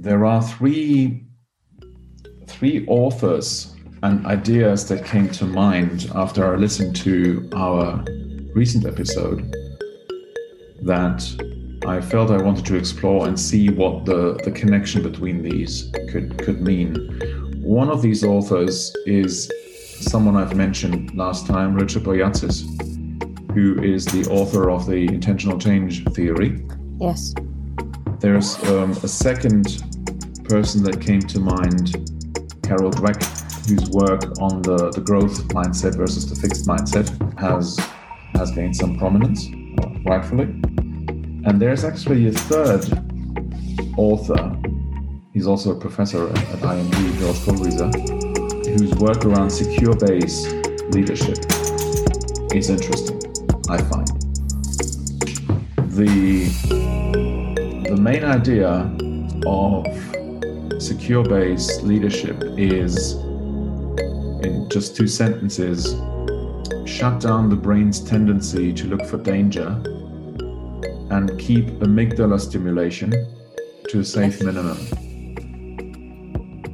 there are three three authors and ideas that came to mind after I listened to our recent episode that I felt I wanted to explore and see what the, the connection between these could could mean. One of these authors is someone I've mentioned last time, Richard Boyatzis, who is the author of the intentional change theory. Yes. There's um, a second person that came to mind, Carol Dweck, whose work on the, the growth mindset versus the fixed mindset has has gained some prominence, rightfully. And there's actually a third author. He's also a professor at, IMD, George Kohlrieser, whose work around secure base leadership is interesting, I find. The, the main idea of secure base leadership is, in just two sentences, shut down the brain's tendency to look for danger and keep amygdala stimulation to a safe minimum.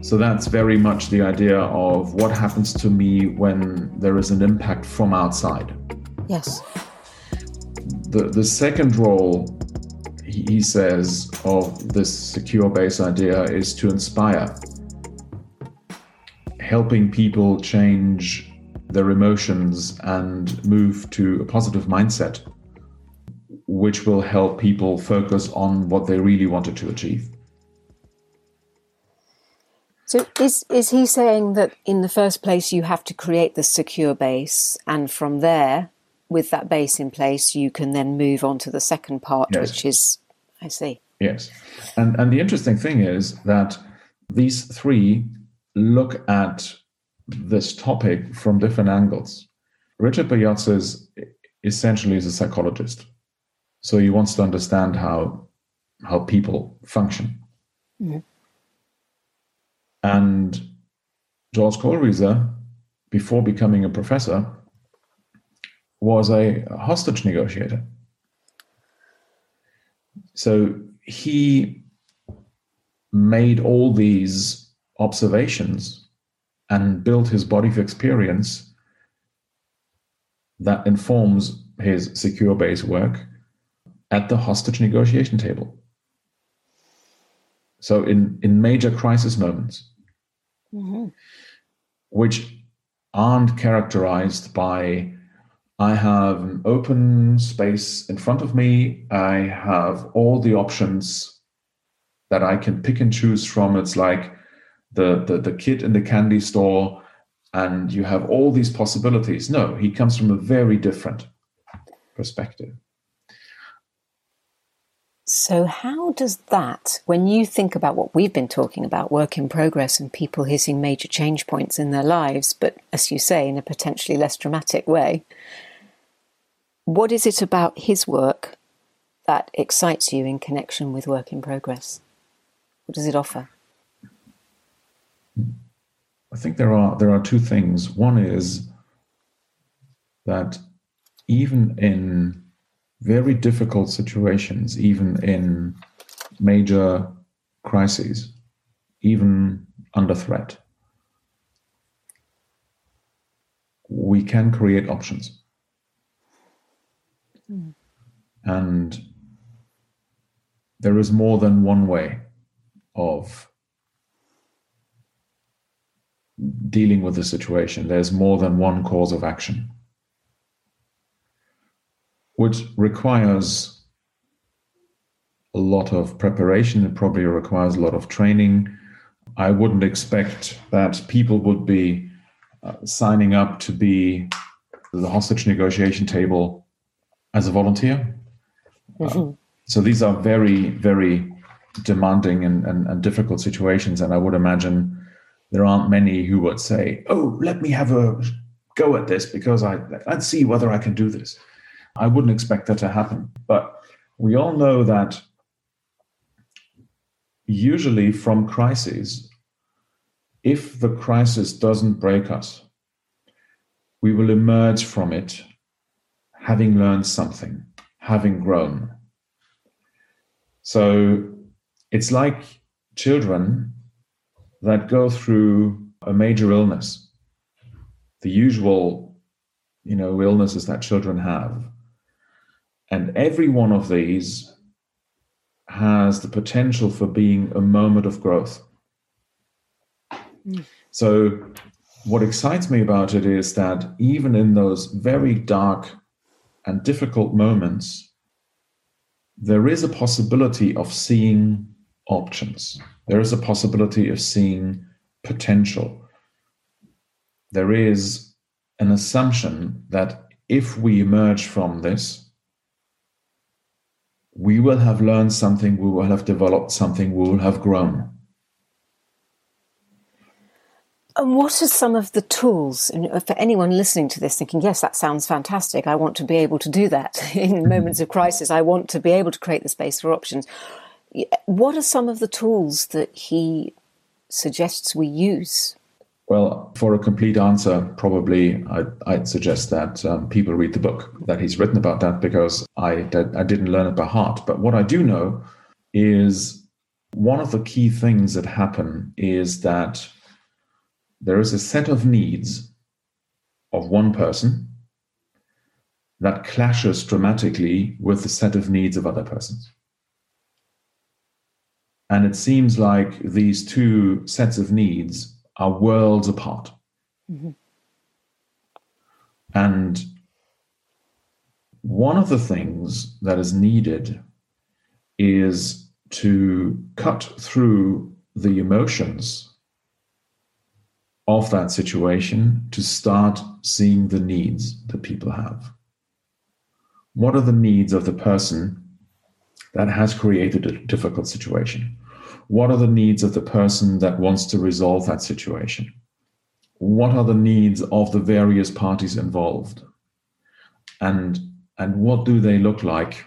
So that's very much the idea of what happens to me when there is an impact from outside. Yes. The, the second role, he says, of this secure base idea is to inspire, helping people change their emotions and move to a positive mindset, which will help people focus on what they really wanted to achieve. So is is he saying that in the first place you have to create the secure base and from there with that base in place you can then move on to the second part yes. which is I see. Yes. And and the interesting thing is that these three look at this topic from different angles. Richard Boyatzis essentially is a psychologist. So he wants to understand how how people function. Mm-hmm. And George Kohlrieser, before becoming a professor, was a hostage negotiator. So he made all these observations and built his body of experience that informs his secure base work at the hostage negotiation table. So in, in major crisis moments, mm-hmm. which aren't characterized by I have an open space in front of me. I have all the options that I can pick and choose from. It's like the, the, the kid in the candy store and you have all these possibilities. No, he comes from a very different perspective. So, how does that, when you think about what we've been talking about, work in progress and people hitting major change points in their lives, but as you say, in a potentially less dramatic way, what is it about his work that excites you in connection with work in progress? What does it offer? I think there are there are two things. One is that even in very difficult situations, even in major crises, even under threat, we can create options. Mm. And there is more than one way of dealing with the situation. There's more than one cause of action, which requires a lot of preparation. It probably requires a lot of training. I wouldn't expect that people would be uh, signing up to be the hostage negotiation table as a volunteer. Mm-hmm. Uh, so these are very, very demanding and, and, and difficult situations. And I would imagine there aren't many who would say, "Oh, let me have a go at this because I let's see whether I can do this." I wouldn't expect that to happen, but we all know that usually from crises, if the crisis doesn't break us, we will emerge from it having learned something, having grown. So it's like children that go through a major illness, the usual, you know, illnesses that children have. And every one of these has the potential for being a moment of growth. Mm. So, what excites me about it is that even in those very dark and difficult moments, there is a possibility of seeing options. There is a possibility of seeing potential. There is an assumption that if we emerge from this, we will have learned something, we will have developed something, we will have grown. And what are some of the tools for anyone listening to this thinking, yes, that sounds fantastic. I want to be able to do that in moments of crisis. I want to be able to create the space for options. What are some of the tools that he suggests we use? Well, for a complete answer, probably I'd, I'd suggest that um, people read the book that he's written about that because I, I didn't learn it by heart. But what I do know is one of the key things that happen is that there is a set of needs of one person that clashes dramatically with the set of needs of other persons. And it seems like these two sets of needs are worlds apart. Mm-hmm. And one of the things that is needed is to cut through the emotions of that situation to start seeing the needs that people have. What are the needs of the person that has created a difficult situation? What are the needs of the person that wants to resolve that situation? What are the needs of the various parties involved? And, and what do they look like,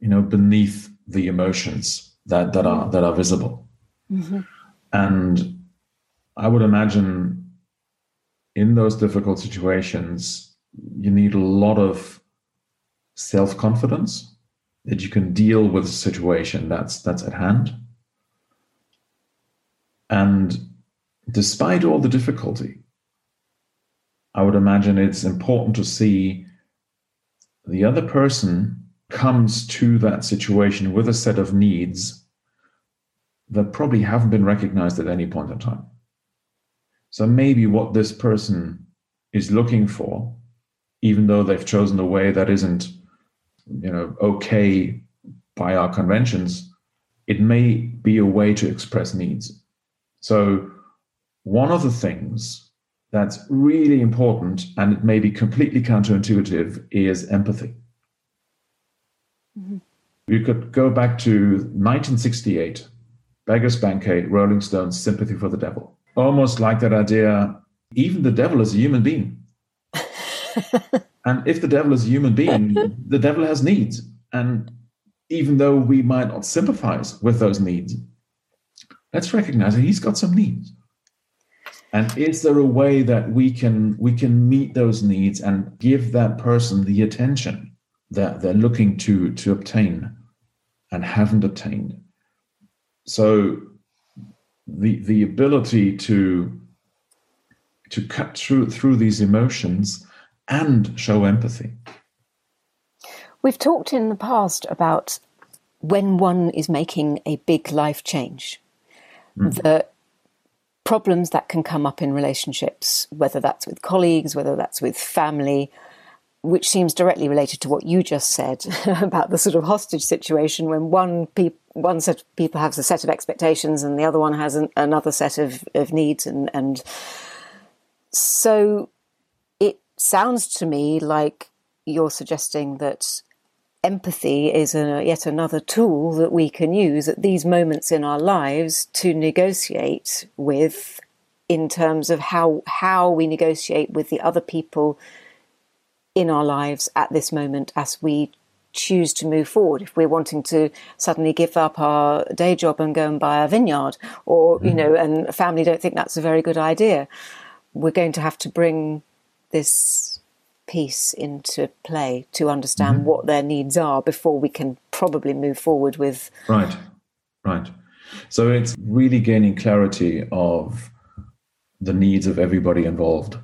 you know, beneath the emotions that, that are that are visible? Mm-hmm. And I would imagine in those difficult situations, you need a lot of self confidence that you can deal with a situation that's that's at hand and despite all the difficulty, I would imagine it's important to see the other person comes to that situation with a set of needs that probably haven't been recognized at any point in time. So maybe what this person is looking for, even though they've chosen a way that isn't, you know, okay by our conventions, it may be a way to express needs. So, one of the things that's really important, and it may be completely counterintuitive, is empathy. Mm-hmm. You could go back to 1968, Beggar's Banquet, Rolling Stones, Sympathy for the Devil. Almost like that idea, even the devil is a human being. and if the devil is a human being, the devil has needs. And even though we might not sympathize with those needs, let's recognize that he's got some needs and is there a way that we can we can meet those needs and give that person the attention that they're looking to to obtain and haven't obtained so the the ability to to cut through through these emotions and show empathy we've talked in the past about when one is making a big life change mm. the problems that can come up in relationships, whether that's with colleagues, whether that's with family, which seems directly related to what you just said about the sort of hostage situation when one pe- one set of people has a set of expectations and the other one has an, another set of, of needs and and so it sounds to me like you're suggesting that empathy is a, yet another tool that we can use at these moments in our lives to negotiate with in terms of how how we negotiate with the other people in our lives at this moment as we choose to move forward if we're wanting to suddenly give up our day job and go and buy a vineyard or mm-hmm. you know and family don't think that's a very good idea we're going to have to bring this piece into play to understand mm-hmm. what their needs are before we can probably move forward with. Right, right. So it's really gaining clarity of the needs of everybody involved.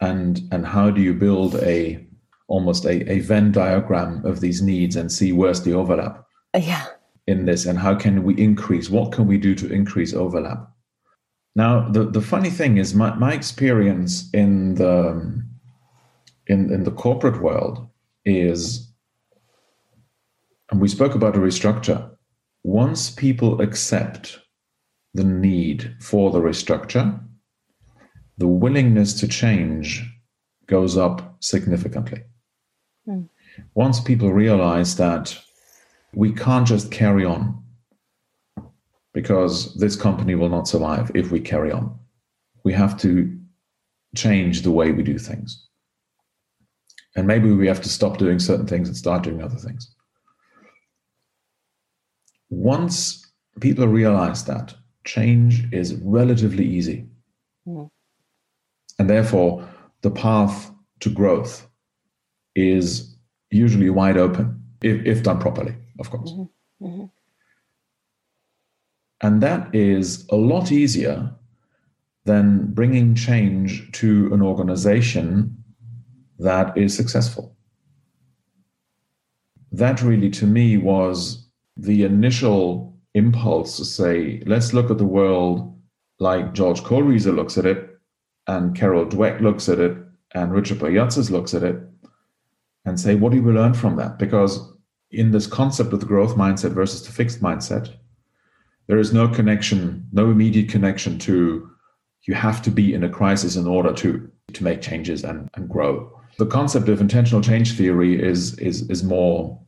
And and how do you build a almost a, a Venn diagram of these needs and see where's the overlap? Uh, yeah. In this and how can we increase? What can we do to increase overlap? Now the, the funny thing is my, my experience in the in, in the corporate world is and we spoke about a restructure once people accept the need for the restructure, the willingness to change goes up significantly. Mm. Once people realize that we can't just carry on because this company will not survive if we carry on, we have to change the way we do things. And maybe we have to stop doing certain things and start doing other things once people realize that, change is relatively easy. Mm. And therefore, the path to growth is usually wide open if, if done properly, of course. Mm-hmm. Mm-hmm. And that is a lot easier than bringing change to an organization that is successful. That really, to me, was the initial impulse to say, let's look at the world like George Kohlrieser looks at it, and Carol Dweck looks at it, and Richard Boyatzis looks at it, and say, what do we learn from that? Because in this concept of the growth mindset versus the fixed mindset, there is no connection, no immediate connection to you have to be in a crisis in order to, to make changes and, and grow. The concept of intentional change theory is, is, is more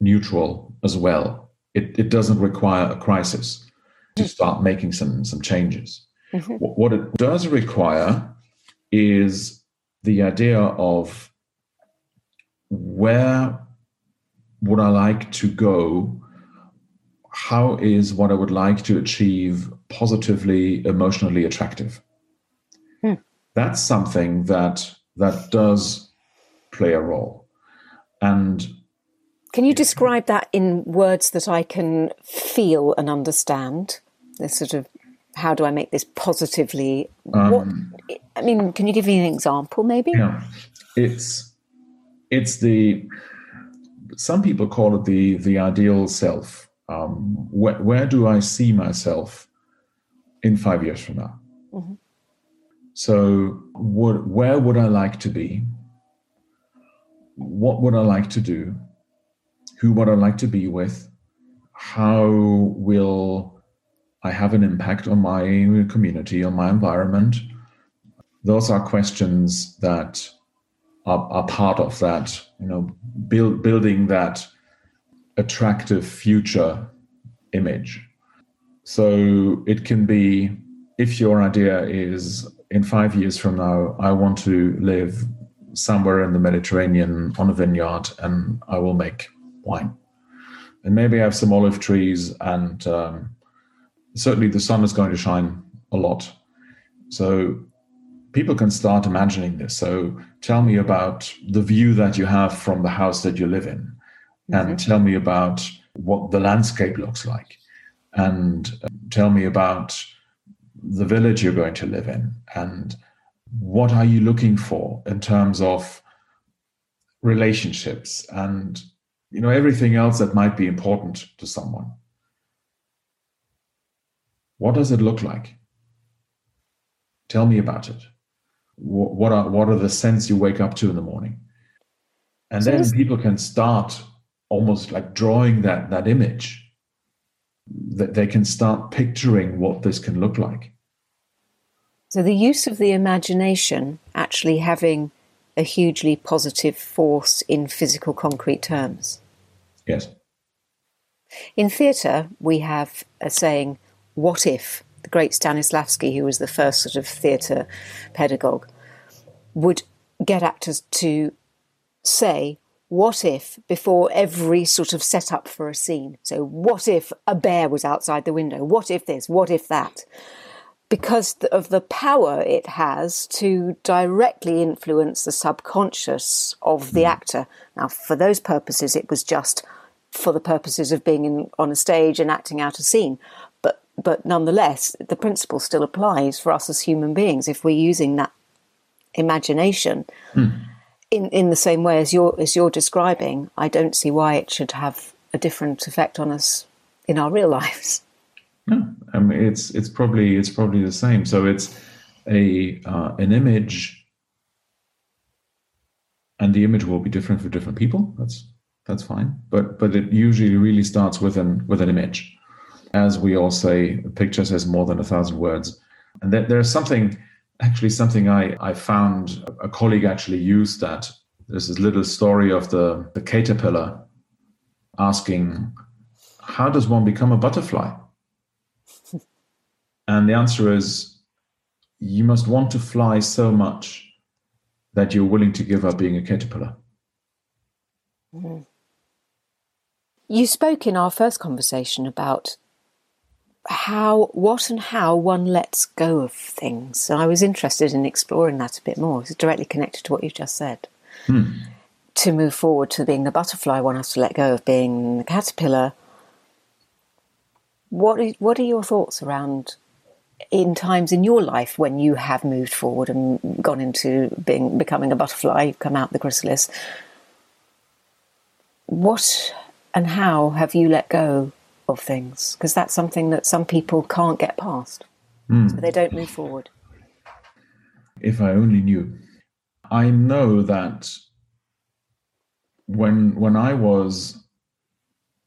neutral as well. It, it doesn't require a crisis to start making some, some changes. Mm-hmm. What it does require is the idea of where would I like to go? How is what I would like to achieve positively, emotionally attractive? Hmm. That's something that that does play a role. And can you describe that in words that I can feel and understand? This sort of how do I make this positively? Um, what, I mean, can you give me an example, maybe? Yeah, it's it's the some people call it the the ideal self. Um, where, where do I see myself in five years from now? Mm-hmm. So, what, where would I like to be? What would I like to do? who would I like to be with? How will I have an impact on my community, on my environment? Those are questions that are, are part of that, you know, build, building that attractive future image. So it can be if your idea is in five years from now, I want to live somewhere in the Mediterranean on a vineyard and I will make wine. And maybe I have some olive trees, and um, certainly the sun is going to shine a lot. So people can start imagining this. So tell me about the view that you have from the house that you live in, and mm-hmm. tell me about what the landscape looks like, and tell me about the village you're going to live in, and what are you looking for in terms of relationships and you know everything else that might be important to someone what does it look like? Tell me about it. What are what are the scents you wake up to in the morning? And so then this... people can start almost like drawing that that image. That they can start picturing what this can look like. So the use of the imagination actually having a hugely positive force in physical concrete terms. Yes. In theatre, we have a saying, what if? The great Stanislavski, who was the first sort of theatre pedagogue, would get actors to say, what if before every sort of setup for a scene? So, what if a bear was outside the window? What if this? What if that? Because of the power it has to directly influence the subconscious of the mm. actor. Now, for those purposes, it was just for the purposes of being in, on a stage and acting out a scene. But nonetheless, the principle still applies for us as human beings if we're using that imagination hmm. in in the same way as you're as you're describing. I don't see why it should have a different effect on us in our real lives. No, I mean, it's it's probably it's probably the same. So it's a uh, an image, and the image will be different for different people. That's that's fine. But but it usually really starts with an with an image. As we all say, a picture says more than a thousand words. And there, there's something actually something I, I found a colleague actually used that. There's this little story of the, the caterpillar asking, How does one become a butterfly? and the answer is you must want to fly so much that you're willing to give up being a caterpillar. Mm-hmm. You spoke in our first conversation about how, what, and how one lets go of things. And I was interested in exploring that a bit more. It's directly connected to what you just said. Hmm. To move forward to being the butterfly, one has to let go of being the caterpillar. What are, what are your thoughts around in times in your life when you have moved forward and gone into being becoming a butterfly, you've come out the chrysalis? What and how have you let go of things? Because that's something that some people can't get past. Mm. So they don't move forward. If I only knew. I know that when when I was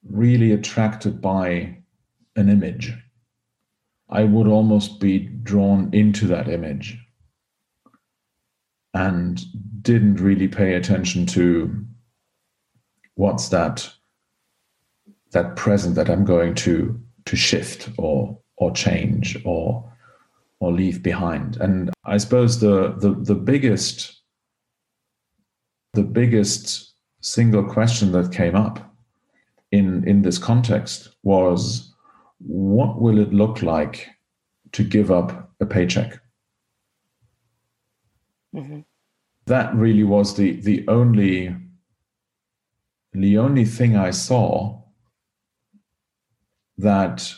really attracted by an image, I would almost be drawn into that image and didn't really pay attention to what's that that present that I'm going to to shift or or change or or leave behind. And I suppose the the, the biggest the biggest single question that came up in in this context was what will it look like to give up a paycheck? Mm-hmm. That really was the the only the only thing I saw that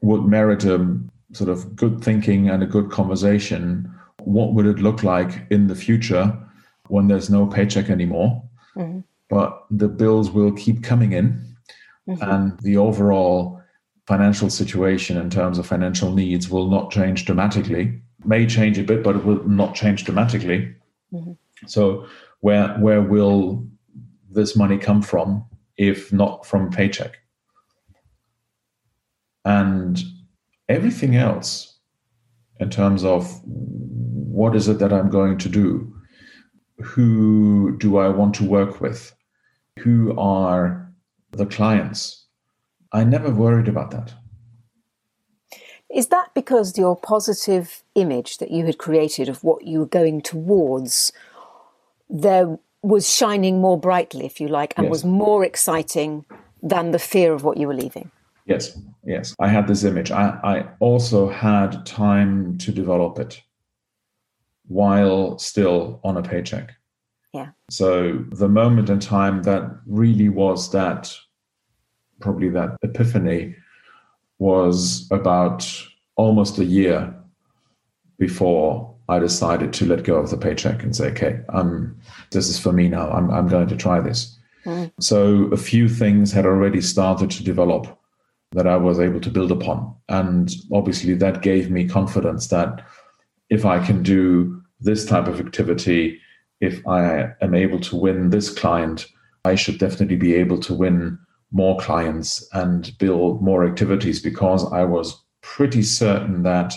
would merit a sort of good thinking and a good conversation. What would it look like in the future when there's no paycheck anymore? Mm-hmm. But the bills will keep coming in, mm-hmm. and the overall financial situation in terms of financial needs will not change dramatically. May change a bit, but it will not change dramatically. Mm-hmm. So, where where will this money come from if not from paycheck? And everything else in terms of what is it that I'm going to do? Who do I want to work with? Who are the clients? I never worried about that. Is that because your positive image that you had created of what you were going towards there was shining more brightly, if you like, and yes. was more exciting than the fear of what you were leaving? Yes, yes. I had this image. I, I also had time to develop it while still on a paycheck. Yeah. So the moment in time that really was that, probably that epiphany, was about almost a year before I decided to let go of the paycheck and say, okay, um, this is for me now. I'm, I'm going to try this. Mm. So a few things had already started to develop that I was able to build upon. And obviously, that gave me confidence that if I can do this type of activity, if I am able to win this client, I should definitely be able to win more clients and build more activities because I was pretty certain that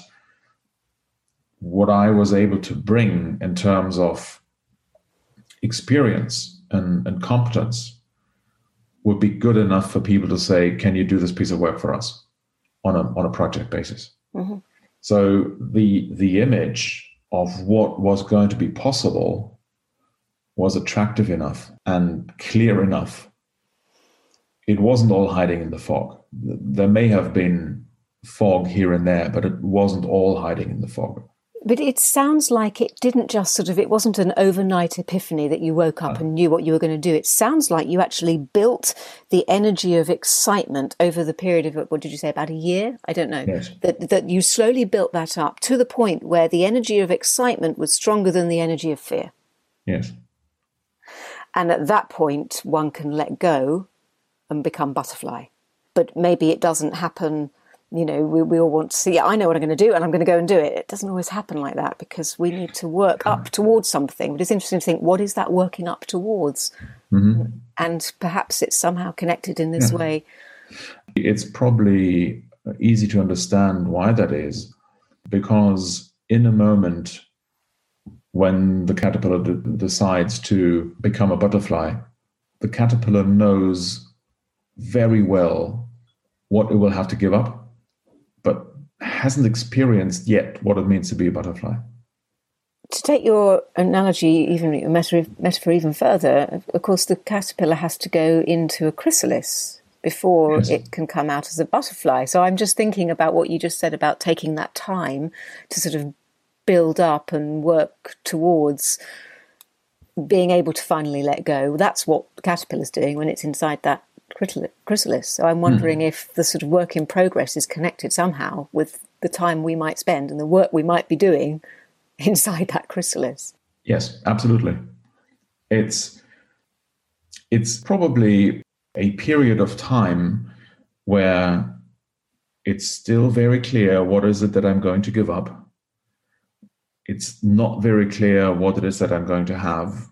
what I was able to bring in terms of experience and, and competence would be good enough for people to say, "Can you do this piece of work for us on a on a project basis?" Mm-hmm. So the the image of what was going to be possible was attractive enough and clear enough. It wasn't all hiding in the fog. There may have been fog here and there, but it wasn't all hiding in the fog. But it sounds like it didn't just sort of, it wasn't an overnight epiphany that you woke up uh-huh. and knew what you were going to do. It sounds like you actually built the energy of excitement over the period of, what did you say, about a year? I don't know. Yes. That, that you slowly built that up to the point where the energy of excitement was stronger than the energy of fear. Yes. And at that point, one can let go and become butterfly. But maybe it doesn't happen you know, we, we all want to see, I know what I'm going to do and I'm going to go and do it. It doesn't always happen like that because we need to work up towards something. But it's interesting to think, what is that working up towards? Mm-hmm. And perhaps it's somehow connected in this Yeah. way. It's probably easy to understand why that is, because in a moment when the caterpillar d- decides to become a butterfly, the caterpillar knows very well what it will have to give up, hasn't experienced yet what it means to be a butterfly. To take your analogy, even your metaphor, metaphor even further, of course, the caterpillar has to go into a chrysalis before Yes. it can come out as a butterfly. So I'm just thinking about what you just said about taking that time to sort of build up and work towards being able to finally let go. That's what the caterpillar's doing when it's inside that chrysalis- chrysalis. So I'm wondering mm-hmm. if the sort of work in progress is connected somehow with the time we might spend and the work we might be doing inside that chrysalis. Yes, absolutely. It's it's probably a period of time where it's still very clear what is it that I'm going to give up. It's not very clear what it is that I'm going to have.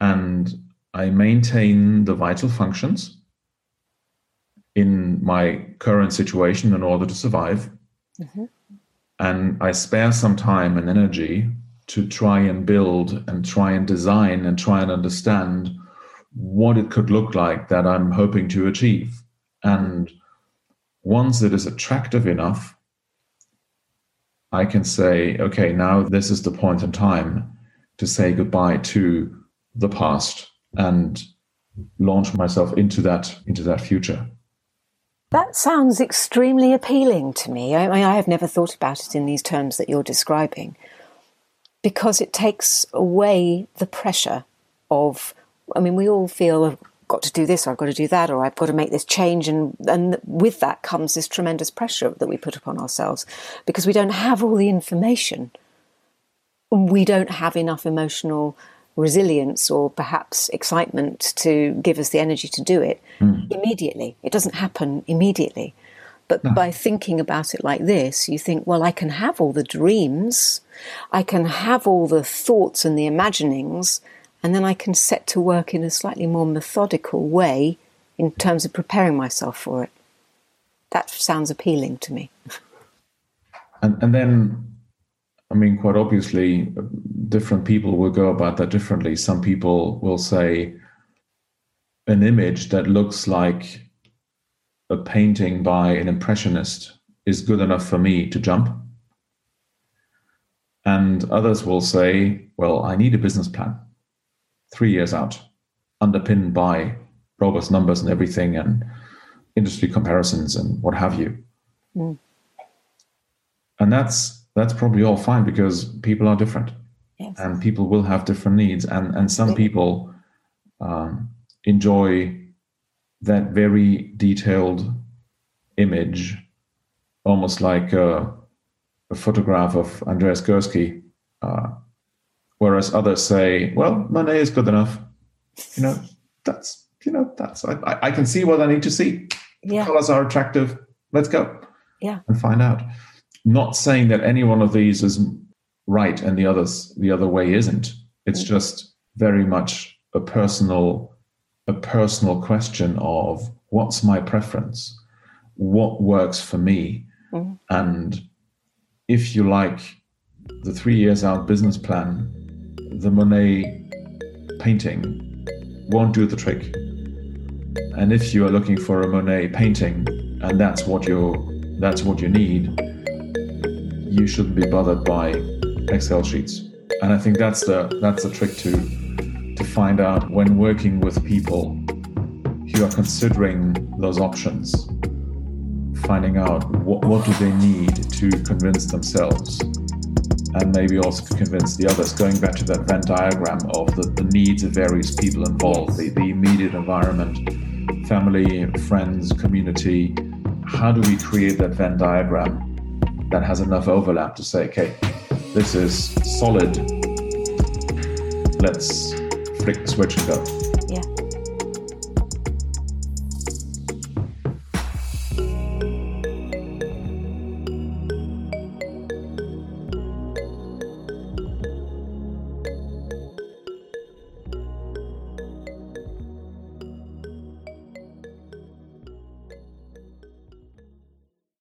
And I maintain the vital functions in my current situation in order to survive. Mm-hmm. And I spare some time and energy to try and build and try and design and try and understand what it could look like that I'm hoping to achieve. And once it is attractive enough, I can say, okay, now this is the point in time to say goodbye to the past and launch myself into that into that future. That sounds extremely appealing to me. I, I have never thought about it in these terms that you're describing because it takes away the pressure of, I mean, we all feel I've got to do this or I've got to do that or I've got to make this change. And, and with that comes this tremendous pressure that we put upon ourselves because we don't have all the information. We don't have enough emotional resilience or perhaps excitement to give us the energy to do it hmm. immediately. It doesn't happen immediately. But by thinking about it like this, you think, well, I can have all the dreams, I can have all the thoughts and the imaginings, and then I can set to work in a slightly more methodical way in terms of preparing myself for it. That sounds appealing to me. And, and then, I mean, quite obviously, different people will go about that differently. Some people will say an image that looks like a painting by an impressionist is good enough for me to jump. And others will say, well, I need a business plan three years out, underpinned by robust numbers and everything, and industry comparisons and what have you. Mm. And that's that's probably all fine because people are different. Yes. and people will have different needs. And and some people um, enjoy that very detailed image almost like a, a photograph of andreas gursky uh, whereas others say well monet is good enough. You know that's you know that's i, I- can see what i need to see. Yeah. colors are attractive. Let's go Yeah. and find out not saying that any one of these is right and the others the other way isn't. It's just very much a personal a personal question of what's my preference? What works for me? Mhm. and if you like the 3 years out business plan the monet painting won't do the trick. And if you are looking for a monet painting and that's what you that's what you need you shouldn't be bothered by Excel sheets. And I think that's the that's the trick to to find out when working with people who are considering those options, finding out what, what do they need to convince themselves and maybe also to convince the others, going back to that Venn diagram of the, the needs of various people involved, the, the immediate environment, family, friends, community. How do we create that Venn diagram that has enough overlap to say, okay, this is solid. Let's flick the switch and go.